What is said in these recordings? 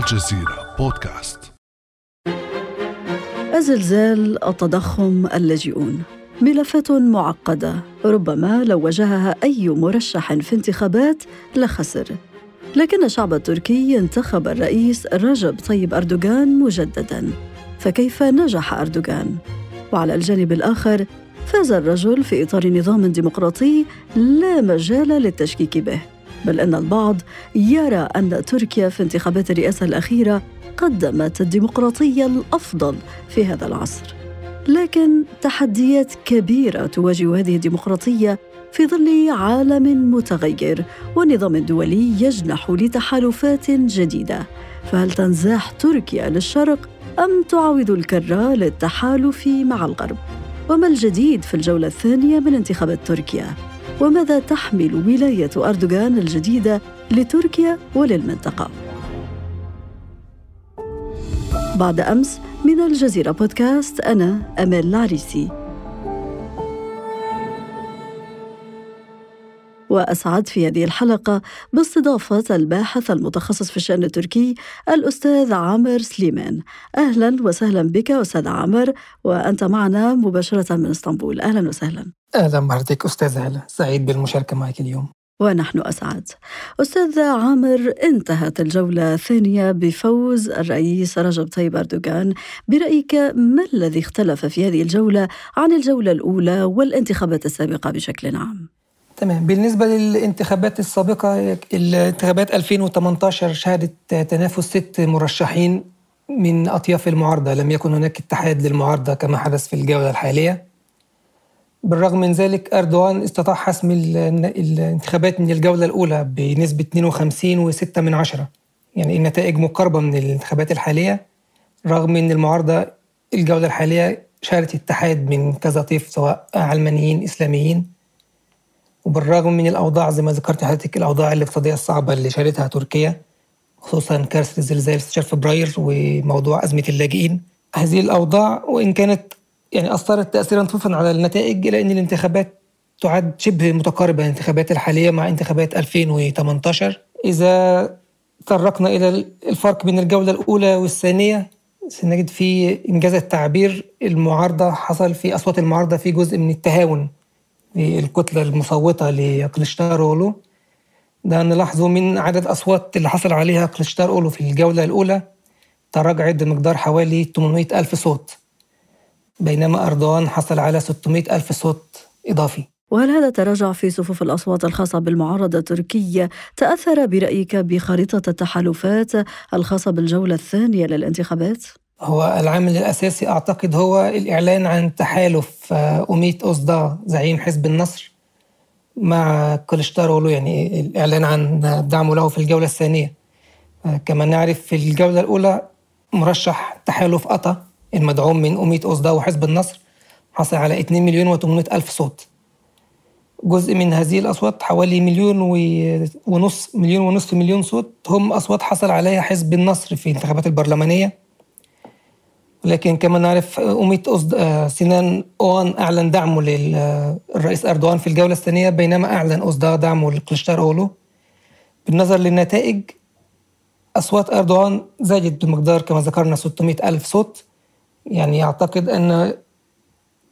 الجزيرة بودكاست. الزلزال التضخم اللاجئون ملفات معقدة. ربما لو واجهها أي مرشح في انتخابات لخسر. لكن الشعب التركي انتخب الرئيس رجب طيب أردوغان مجدداً. فكيف نجح أردوغان؟ وعلى الجانب الآخر فاز الرجل في إطار نظام ديمقراطي لا مجال للتشكيك به. بل أن البعض يرى أن تركيا في انتخابات الرئاسة الأخيرة قدمت الديمقراطية الأفضل في هذا العصر لكن تحديات كبيرة تواجه هذه الديمقراطية في ظل عالم متغير ونظام دولي يجنح لتحالفات جديدة فهل تنزاح تركيا للشرق أم تعاود الكرة للتحالف مع الغرب؟ وما الجديد في الجولة الثانية من انتخابات تركيا؟ وماذا تحمل ولاية أردوغان الجديدة لتركيا وللمنطقة؟ بعد أمس من الجزيرة بودكاست أنا أمال العريسي. وأسعد في هذه الحلقة باستضافة الباحث المتخصص في الشأن التركي الأستاذ عامر سليمان. أهلا وسهلا بك أستاذ عامر وأنت معنا مباشرة من إسطنبول. أهلا وسهلا. أهلا بحضرتك أستاذ هلا سعيد بالمشاركة معك اليوم. ونحن أسعد. أستاذ عامر انتهت الجولة الثانية بفوز الرئيس رجب طيب أردوغان. برأيك ما الذي اختلف في هذه الجولة عن الجولة الأولى والانتخابات السابقة بشكل عام؟ تمام. بالنسبة للانتخابات السابقة الانتخابات 2018 شهدت تنافس ست مرشحين من أطياف المعارضة. لم يكن هناك اتحاد للمعارضة كما حدث في الجولة الحالية. بالرغم من ذلك أردوغان استطاع حسم الانتخابات من الجولة الأولى بنسبة 52.6 من عشرة. يعني النتائج مقاربة من الانتخابات الحالية رغم أن المعارضة الجولة الحالية شهدت اتحاد من كذا طيف سواء علمانيين إسلاميين. وبالرغم من الأوضاع زي ما ذكرت حضرتك الأوضاع الاقتصادية الصعبة اللي شهدتها تركيا خصوصا كارثة الزلزال في شهر فبراير وموضوع أزمة اللاجئين. هذه الأوضاع وإن كانت يعني أثرت تأثيرا طفا على النتائج إلى أن الانتخابات تعد شبه متقاربة. الانتخابات الحالية مع انتخابات 2018 إذا تطرقنا إلى الفرق بين الجولة الأولى والثانية سنجد في إنجاز التعبير المعارضة حصل في أصوات المعارضة في جزء من التهاون الكتلة المصوتة لكليشتار أولو ده نلاحظه من عدد أصوات اللي حصل عليها كليشتار أولو في الجولة الأولى. تراجعت بمقدار حوالي 800 ألف صوت. بينما أردوغان حصل على 600 ألف صوت إضافي. وهل هذا التراجع في صفوف الأصوات الخاصة بالمعارضة التركية؟ تأثر برأيك بخريطة التحالفات الخاصة بالجولة الثانية للانتخابات؟ هو العامل الأساسي أعتقد هو الإعلان عن تحالف آه، أميت أوزدا زعيم حزب النصر مع كلشتارولو يعني الإعلان عن دعمه له في الجولة الثانية. آه، كما نعرف في الجولة الأولى مرشح تحالف أطا. المدعوم من أميت أوزدا وحزب النصر حصل على 2 مليون و800 ألف صوت. جزء من هذه الأصوات حوالي مليون ونص مليون ونصف مليون صوت هم أصوات حصل عليها حزب النصر في الانتخابات البرلمانية. لكن كما نعرف أميت أصد... آه، سنان أوان أعلن دعمه للرئيس أردوغان في الجولة الثانية بينما أعلن أوزدا دعمه لكلشتار أولو. بالنظر للنتائج أصوات أردوغان زادت بمقدار كما ذكرنا 600 ألف صوت. يعني أعتقد أن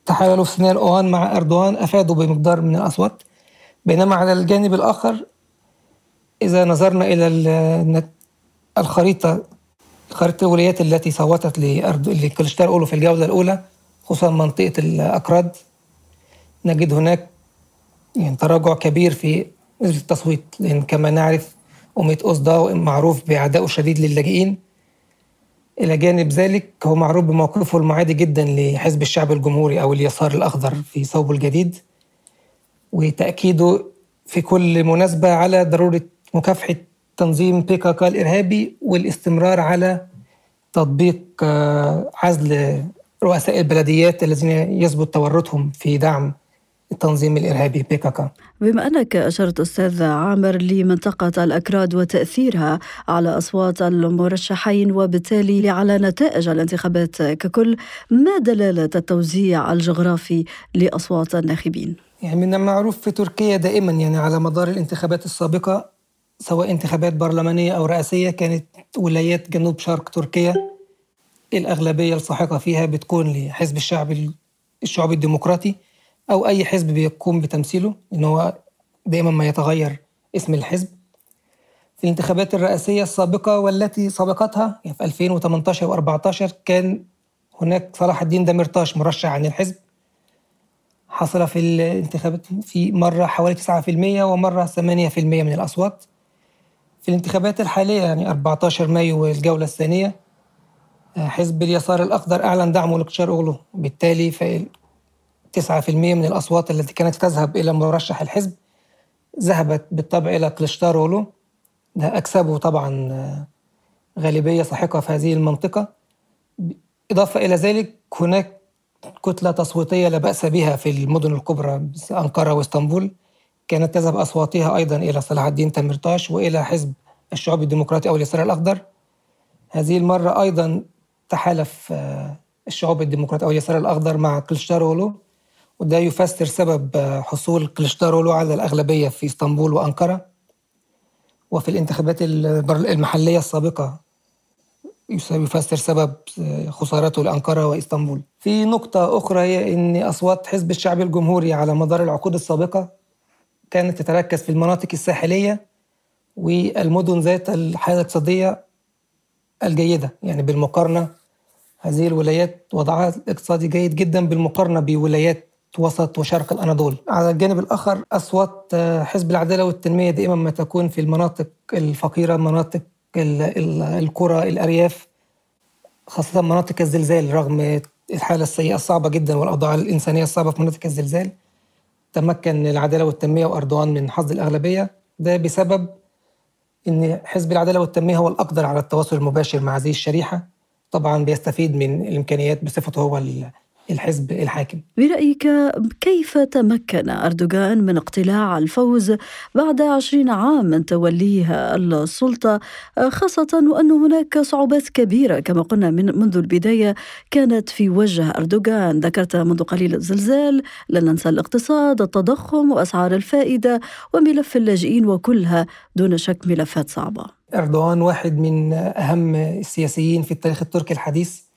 تحالف سنان أوان مع أردوغان أفادوا بمقدار من الأصوات. بينما على الجانب الآخر إذا نظرنا إلى الخريطة خريطة الولايات التي صوتت لكلشتار أولو في الجولة الأولى خصوصا منطقة الأكراد نجد هناك يعني تراجع كبير في نسبة التصويت لأن كما نعرف أمية أوزدا معروف بعدائه الشديد للاجئين. إلى جانب ذلك هو معروف بموقفه المعادي جدا لحزب الشعب الجمهوري أو اليسار الأخضر في صوبه الجديد وتأكيده في كل مناسبة على ضرورة مكافحة تنظيم بي كي الإرهابي والاستمرار على تطبيق آه، عزل رؤساء البلديات الذين يثبت تورطهم في دعم التنظيم الإرهابي بي كي بما أنك أشرت أستاذ عامر لمنطقة الأكراد وتأثيرها على أصوات المرشحين وبالتالي على نتائج الانتخابات ككل ما دلالة التوزيع الجغرافي لأصوات الناخبين؟ يعني من المعروف في تركيا دائما يعني على مدار الانتخابات السابقة سواء انتخابات برلمانية أو رئاسية كانت ولايات جنوب شرق تركيا الأغلبية الساحقة فيها بتكون لحزب الشعب الشعوبي الديمقراطي أو أي حزب بيقوم بتمثيله إن هو دائما ما يتغير اسم الحزب. في الانتخابات الرئاسية السابقة والتي سبقتها يعني في 2018 و14 كان هناك صلاح الدين دمرتاش مرشح عن الحزب. حصل في الانتخابات في مرة حوالي 9% ومرة 8% من الأصوات. في الانتخابات الحالية يعني 14 مايو الجولة الثانية حزب اليسار الأخضر أعلن دعمه لكشار أوغلو. بالتالي 9% من الأصوات التي كانت تذهب إلى مرشح الحزب ذهبت بالطبع إلى كليشتار أوغلو ده أكسبه طبعا غالبية ساحقة في هذه المنطقة. إضافة إلى ذلك هناك كتلة تصويتية لا بأس بها في المدن الكبرى أنقرة وإسطنبول. كانت تذهب أصواتها أيضا إلى صلاح الدين تمرتاش وإلى حزب الشعوب الديمقراطي أو اليسار الأخضر. هذه المرة أيضا تحالف آه، الشعوب الديمقراطي أو اليسار الأخضر مع كلشتارولو وده يفسر سبب حصول كلشتارولو على الأغلبية في إسطنبول وأنقرة وفي الانتخابات المحلية السابقة يفسر سبب خسارته لأنقرة وإسطنبول. في نقطة أخرى هي أن أصوات حزب الشعب الجمهوري على مدار العقود السابقة كانت تتركز في المناطق الساحلية والمدن ذات الحالة الاقتصادية الجيدة يعني بالمقارنة هذه الولايات وضعها الاقتصادي جيد جدا بالمقارنة بولايات وسط وشرق الأناضول. على الجانب الآخر أصوات آه، حزب العدالة والتنمية دائما ما تكون في المناطق الفقيرة مناطق القرى الأرياف خاصة مناطق الزلزال رغم الحالة السيئة الصعبة جدا والأوضاع الإنسانية الصعبة في مناطق الزلزال. تمكن العدالة والتنمية وأردوغان من حظ الأغلبية. ده بسبب أن حزب العدالة والتنمية هو الأقدر على التواصل المباشر مع هذه الشريحة. طبعا بيستفيد من الإمكانيات بصفته هو الحزب الحاكم. برأيك كيف تمكن أردوغان من اقتلاع الفوز بعد عشرين عام من توليه السلطة خاصة وأن هناك صعوبات كبيرة؟ كما قلنا من منذ البداية كانت في وجه أردوغان. ذكرت منذ قليل الزلزال لا ننسى الاقتصاد التضخم وأسعار الفائدة وملف اللاجئين وكلها دون شك ملفات صعبة. أردوغان واحد من أهم السياسيين في التاريخ التركي الحديث.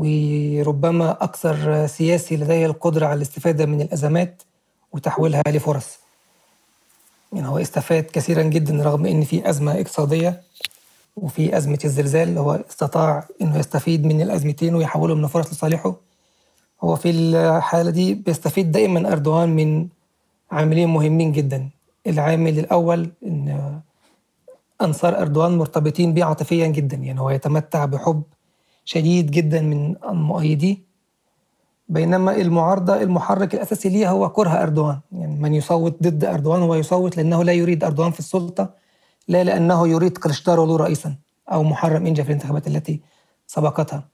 وربما أكثر سياسي لديه القدرة على الاستفادة من الأزمات وتحويلها لفرص. يعني هو استفاد كثيرا جدا رغم أن في أزمة اقتصادية وفي أزمة الزلزال. هو استطاع أنه يستفيد من الأزمتين ويحولهم من فرص لصالحه. هو في الحالة دي بيستفيد دائما أردوغان من عاملين مهمين جدا. العامل الأول أن أنصار أردوغان مرتبطين به عاطفيا جدا. يعني هو يتمتع بحب شديد جدا من مؤيديه بينما المعارضة المحرك الأساسي ليها هو كره أردوغان. يعني من يصوت ضد أردوغان هو يصوت لأنه لا يريد أردوغان في السلطة لا لأنه يريد كلشتارولو رئيسا أو محرم إنجا في الانتخابات التي سبقتها.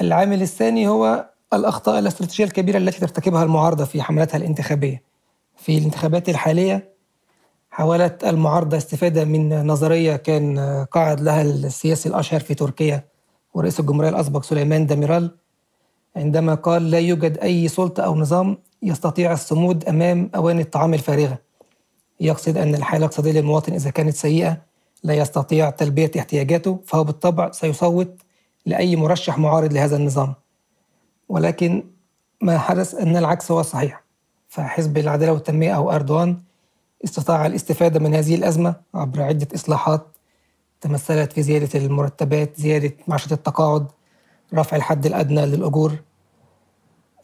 العامل الثاني هو الأخطاء الاستراتيجية الكبيرة التي ترتكبها المعارضة في حملتها الانتخابية. في الانتخابات الحالية حاولت المعارضة استفادة من نظرية كان قاعد لها السياسي الأشهر في تركيا ورئيس الجمهورية الأسبق سليمان داميرال عندما قال لا يوجد أي سلطة أو نظام يستطيع الصمود أمام أواني الطعام الفارغة. يقصد أن الحالة الاقتصادية للمواطن إذا كانت سيئة لا يستطيع تلبية احتياجاته فهو بالطبع سيصوت لأي مرشح معارض لهذا النظام. ولكن ما حدث أن العكس هو الصحيح فحزب العدالة والتنمية أو أردوان استطاع الاستفادة من هذه الأزمة عبر عدة إصلاحات تمثلت في زيادة المرتبات زيادة معاشات التقاعد رفع الحد الأدنى للأجور.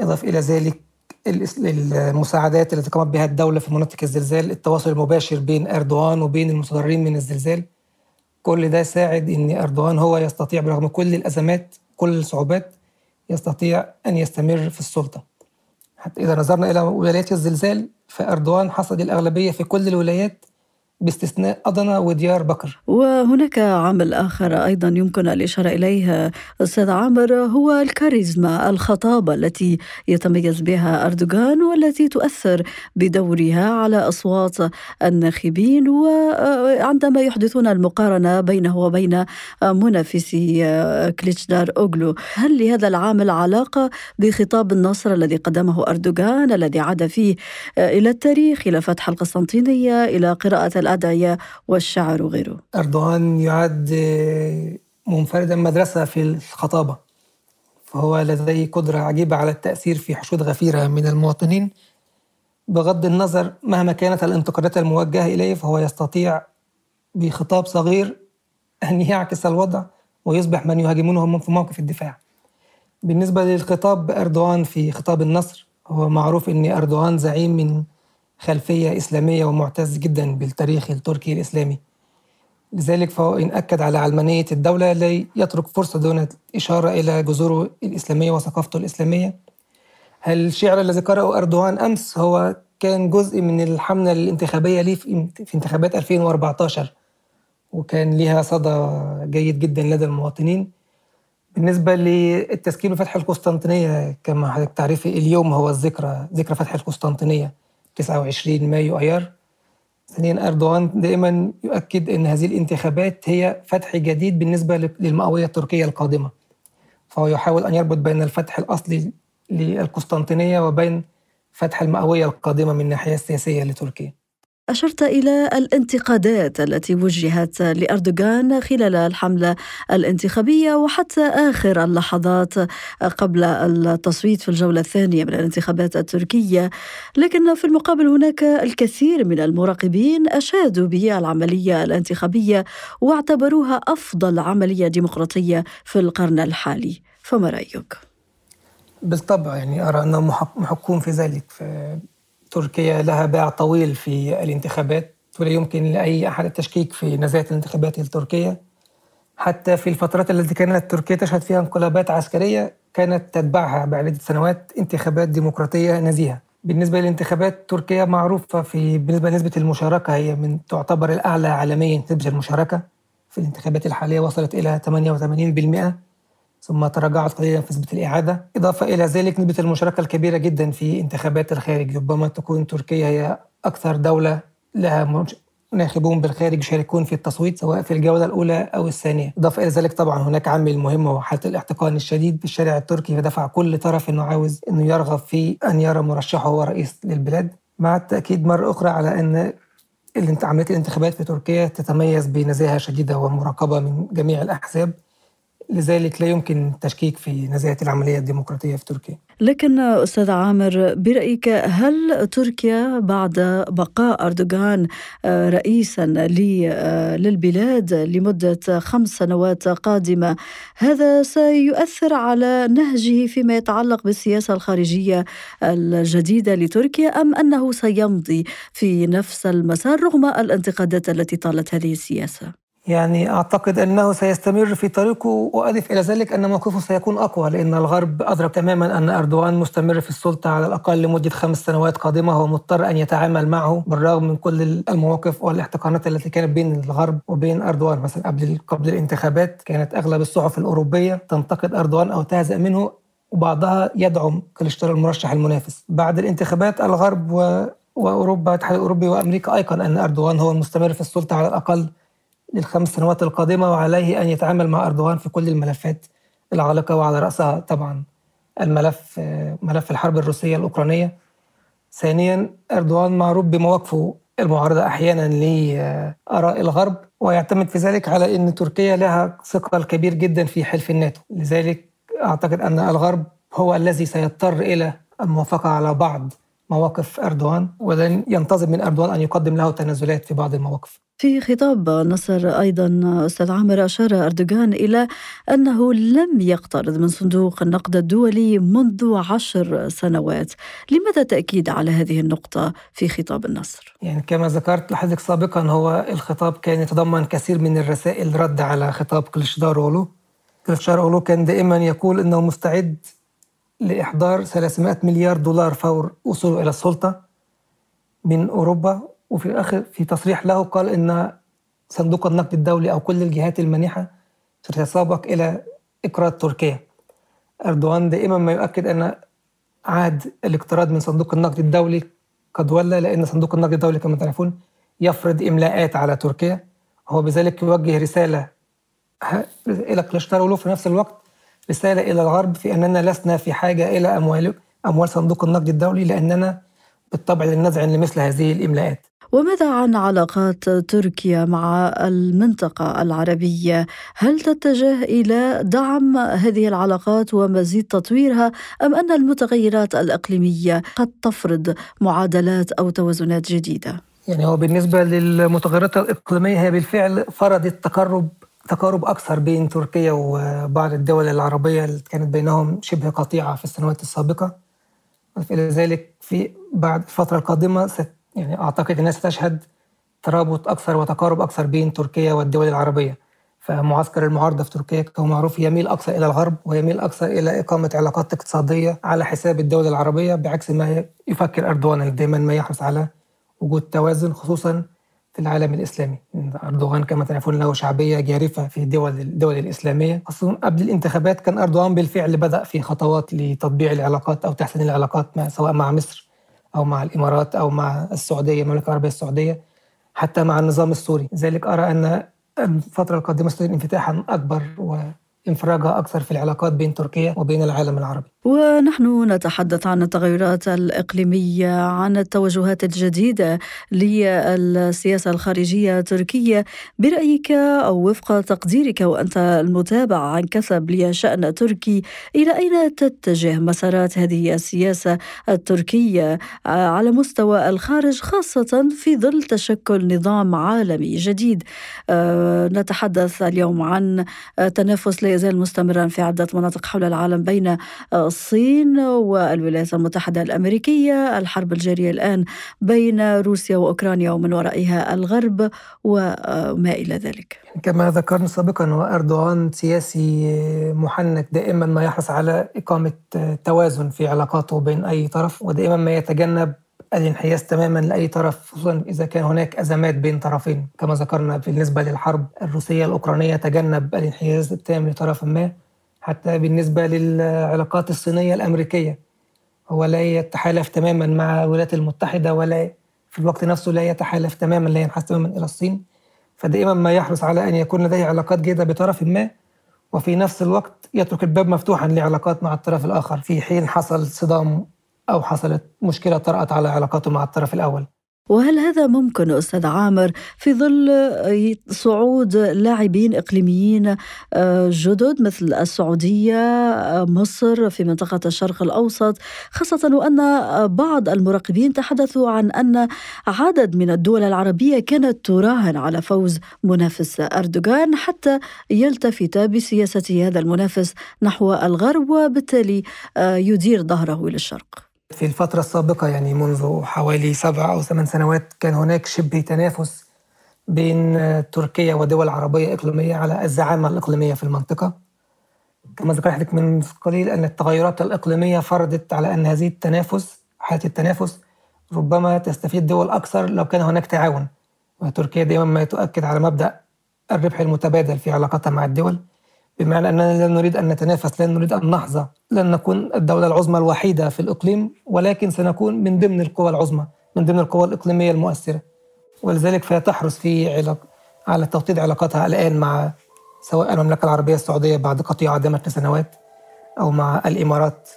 إضافة إلى ذلك المساعدات التي قامت بها الدولة في مناطق الزلزال التواصل المباشر بين أردوغان وبين المتضررين من الزلزال. كل ده ساعد أن أردوغان هو يستطيع برغم كل الأزمات كل الصعوبات يستطيع أن يستمر في السلطة. حتى إذا نظرنا إلى ولايات الزلزال فأردوغان حصد الأغلبية في كل الولايات باستثناء أضنا وديار بكر. وهناك عامل آخر أيضا يمكن الإشارة إليه أستاذ عامر هو الكاريزما الخطابة التي يتميز بها أردوغان والتي تؤثر بدورها على أصوات الناخبين وعندما يحدثون المقارنة بينه وبين منافسي كليتشدار أوغلو. هل لهذا العامل علاقة بخطاب النصر الذي قدمه أردوغان الذي عاد فيه إلى التاريخ إلى فتح القسطنطينية إلى قراءة الأدعية والشعر وغيره. أردوغان يعد منفردا مدرسة في الخطابة فهو لديه قدرة عجيبة على التأثير في حشود غفيرة من المواطنين. بغض النظر مهما كانت الانتقادات الموجهة إليه فهو يستطيع بخطاب صغير أن يعكس الوضع ويصبح من يهاجمونه في موقف الدفاع. بالنسبة للخطاب أردوغان في خطاب النصر هو معروف أن أردوغان زعيم من خلفية إسلامية ومعتز جدا بالتاريخ التركي الإسلامي. لذلك فهو إن أكد على علمانية الدولة لا يترك فرصة دون إشارة إلى جذوره الإسلامية وثقافته الإسلامية. الشعر الذي قرأه أردوغان أمس هو كان جزء من الحملة الانتخابية ليه في انتخابات 2014 وكان لها صدى جيد جدا لدى المواطنين. بالنسبة للتذكير بفتح القسطنطينية كما حضرتك تعرفي اليوم هو الذكرى ذكرى فتح القسطنطينية. 29 مايو أيار ثانيا أردوغان دائما يؤكد أن هذه الانتخابات هي فتح جديد بالنسبة للمئوية التركية القادمة. فهو يحاول أن يربط بين الفتح الأصلي للقسطنطينية وبين فتح المئوية القادمة من الناحية السياسية لتركيا. أشرت إلى الانتقادات التي وجهت لأردوغان خلال الحملة الانتخابية وحتى آخر اللحظات قبل التصويت في الجولة الثانية من الانتخابات التركية لكن في المقابل هناك الكثير من المراقبين أشادوا بالعملية الانتخابية واعتبروها أفضل عملية ديمقراطية في القرن الحالي فما رأيك؟ بالطبع يعني أرى أنهم محقون في ذلك تركيا لها باع طويل في الانتخابات ولا يمكن لأي أحد التشكيك في نزاهة الانتخابات التركية حتى في الفترات التي كانت تركيا تشهد فيها انقلابات عسكرية كانت تتبعها بعدة سنوات انتخابات ديمقراطية نزيهة. بالنسبة للانتخابات تركيا معروفة في بالنسبة لنسبة المشاركة هي من تعتبر الأعلى عالميا نسبة المشاركة. في الانتخابات الحالية وصلت إلى 88% ثم تراجعت قليلا في نسبة الإعادة. إضافة إلى ذلك نسبة المشاركة الكبيرة جدا في انتخابات الخارج. ربما تكون تركيا هي أكثر دولة لها ناخبون بالخارج يشاركون في التصويت سواء في الجولة الأولى أو الثانية. إضافة إلى ذلك طبعا هناك عامل مهم وهو حالة الاحتقان الشديد في الشارع التركي. فدفع كل طرف أنه عاوز أنه يرغب في أن يرى مرشحه هو رئيس للبلاد. مع التأكيد مرة أخرى على أن عملية الانتخابات في تركيا تتميز بنزاهة شديدة ومراقبة من جميع الأحزاب. لذلك لا يمكن التشكيك في نزاهة العملية الديمقراطية في تركيا لكن أستاذ عامر برأيك هل تركيا بعد بقاء أردوغان آه، رئيسا آه، للبلاد لمدة خمس سنوات قادمة هذا سيؤثر على نهجه فيما يتعلق بالسياسة الخارجية الجديدة لتركيا أم أنه سيمضي في نفس المسار رغم الانتقادات التي طالت هذه السياسة؟ يعني أعتقد أنه سيستمر في طريقه وأضف إلى ذلك أن موقفه سيكون أقوى لأن الغرب أدرك تماما أن أردوغان مستمر في السلطة على الأقل لمدة خمس سنوات قادمة. هو مضطر أن يتعامل معه بالرغم من كل المواقف والاحتقانات التي كانت بين الغرب وبين أردوغان. مثلا قبل قبل الانتخابات كانت أغلب الصحف الأوروبية تنتقد أردوغان أو تهزأ منه وبعضها يدعم كليشتر المرشح المنافس. بعد الانتخابات الغرب و وأوروبا الاتحاد الأوروبي وأمريكا أيقن أن أردوغان هو المستمر في السلطة على الأقل للخمس سنوات القادمة وعليه أن يتعامل مع أردوغان في كل الملفات العالقة وعلى رأسها طبعا الملف ملف الحرب الروسية الأوكرانية. ثانيا أردوغان معروف بمواقفه المعارضة أحيانا لآراء الغرب ويعتمد في ذلك على أن تركيا لها ثقل كبير جدا في حلف الناتو. لذلك أعتقد أن الغرب هو الذي سيضطر إلى الموافقة على بعض مواقف أردوغان ولن ينتظر من أردوغان أن يقدم له تنازلات في بعض المواقف. في خطاب نصر أيضا أستاذ عامر أشار أردوغان إلى أنه لم يقترض من صندوق النقد الدولي منذ عشر سنوات لماذا تأكيد على هذه النقطة في خطاب النصر؟ يعني كما ذكرت لحضرتك سابقا هو الخطاب كان يتضمن كثير من الرسائل رد على خطاب كلشدار أولو كان دائما يقول أنه مستعد لإحضار 300 مليار دولار فور وصوله إلى السلطة من أوروبا وفي الآخر في تصريح له قال إن صندوق النقد الدولي أو كل الجهات المانحة ستتسابق إلى إقراض تركيا. أردوغان دائما ما يؤكد أن عهد الاقتراض من صندوق النقد الدولي قد ولى لأن صندوق النقد الدولي كما تعرفون يفرض إملاءات على تركيا. هو بذلك يوجه رسالة إلى كلاشتارولو في نفس الوقت رسالة إلى الغرب في أننا لسنا في حاجة إلى أموال أموال صندوق النقد الدولي لأننا بالطبع للنزع لمثل هذه الإملاءات. وماذا عن علاقات تركيا مع المنطقة العربية؟ هل تتجه إلى دعم هذه العلاقات ومزيد تطويرها أم أن المتغيرات الإقليمية قد تفرض معادلات أو توازنات جديدة؟ يعني هو بالنسبة للمتغيرات الإقليمية هي بالفعل فرضت تقرب تقارب أكثر بين تركيا وبعض الدول العربية اللي كانت بينهم شبه قطيعة في السنوات السابقة لذلك في بعد الفترة القادمة ست يعني أعتقد الناس ستشهد ترابط أكثر وتقارب أكثر بين تركيا والدول العربية. فمعسكر المعارضة في تركيا كما معروف يميل أكثر إلى الغرب ويميل أكثر إلى إقامة علاقات اقتصادية على حساب الدول العربية بعكس ما يفكر أردوغان دائما ما يحرص على وجود توازن خصوصا في العالم الإسلامي. أردوغان كما تعرفون له شعبية جارفة في الدول الدول الإسلامية. أصلا قبل الانتخابات كان أردوغان بالفعل بدأ في خطوات لتطبيع العلاقات أو تحسين العلاقات مع سواء مع مصر أو مع الإمارات أو مع السعودية المملكة العربية السعودية حتى مع النظام السوري. لذلك أرى أن الفترة القادمة ستكون انفتاحا أكبر انفراجة أكثر في العلاقات بين تركيا وبين العالم العربي. ونحن نتحدث عن التغيرات الإقليمية عن التوجهات الجديدة للسياسة الخارجية التركية برأيك أو وفق تقديرك وأنت المتابع عن كثب لشأن تركي إلى أين تتجه مسارات هذه السياسة التركية على مستوى الخارج خاصة في ظل تشكل نظام عالمي جديد؟ آه، نتحدث اليوم عن تنافس يزال مستمرا في عدة مناطق حول العالم بين الصين والولايات المتحدة الأمريكية الحرب الجارية الآن بين روسيا وأوكرانيا ومن ورائها الغرب وما إلى ذلك. كما ذكرنا سابقا أردوغان سياسي محنك دائما ما يحرص على إقامة توازن في علاقاته بين أي طرف ودائما ما يتجنب الانحياز تماما لأي طرف خصوصا إذا كان هناك أزمات بين طرفين. كما ذكرنا بالنسبة للحرب الروسية الأوكرانية تجنب الانحياز التام لطرف ما حتى بالنسبة للعلاقات الصينية الأمريكية. هو لا يتحالف تماما مع الولايات المتحدة ولا في الوقت نفسه لا يتحالف تماما لا ينحاز تماما إلى الصين. فدائما ما يحرص على أن يكون لديه علاقات جيدة بطرف ما وفي نفس الوقت يترك الباب مفتوحا لعلاقات مع الطرف الآخر. في حين حصل صدام أو حصلت مشكلة طرأت على علاقاته مع الطرف الأول. وهل هذا ممكن أستاذ عامر في ظل صعود لاعبين إقليميين آه، جدد مثل السعودية آه، مصر في منطقة الشرق الأوسط؟ خاصة وأن بعض المراقبين تحدثوا عن أن عدد من الدول العربية كانت تراهن على فوز منافس أردوغان حتى يلتفت بسياسة هذا المنافس نحو الغرب وبالتالي آه، يدير ظهره للشرق في الفترة السابقة يعني منذ حوالي سبع أو ثمان سنوات كان هناك شبه تنافس بين تركيا ودول عربية إقليمية على الزعامة الإقليمية في المنطقة. كما ذكرت لك من قليل أن التغيرات الإقليمية فرضت على أن هذه التنافس حالة التنافس ربما تستفيد دول أكثر لو كان هناك تعاون. وتركيا دائما ما تؤكد على مبدأ الربح المتبادل في علاقتها مع الدول. بمعنى أننا لا نريد أن نتنافس لا نريد أن نحظى لن نكون الدولة العظمى الوحيدة في الإقليم ولكن سنكون من ضمن القوى العظمى من ضمن القوى الإقليمية المؤثرة. ولذلك فهي تحرص في علاق على توطيد علاقاتها الآن مع سواء المملكة العربية السعودية بعد قطيعة دامت لسنوات أو مع الإمارات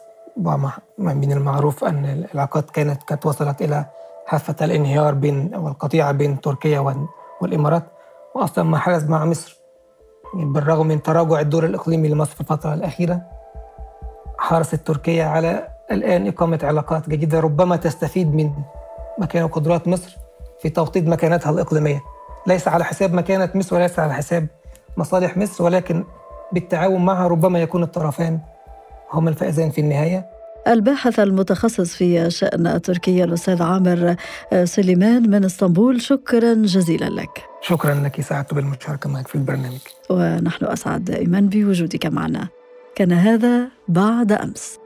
من المعروف أن العلاقات كانت قد وصلت إلى حافة الانهيار بين والقطيعة بين تركيا والإمارات. وأصلا ما حدث مع مصر بالرغم من تراجع الدور الإقليمي لمصر في الفترة الأخيرة حرصت تركيا على الآن إقامة علاقات جديدة ربما تستفيد من مكان وقدرات مصر في توطيد مكانتها الإقليمية. ليس على حساب مكانة مصر وليس على حساب مصالح مصر ولكن بالتعاون معها ربما يكون الطرفان هما الفائزين في النهاية. الباحث المتخصص في شأن تركيا الأستاذ عامر سليمان من إسطنبول شكرا جزيلا لك. شكرا لك سعدت بالمشاركة معك في البرنامج. ونحن أسعد دائما بوجودك معنا. كان هذا بعد أمس.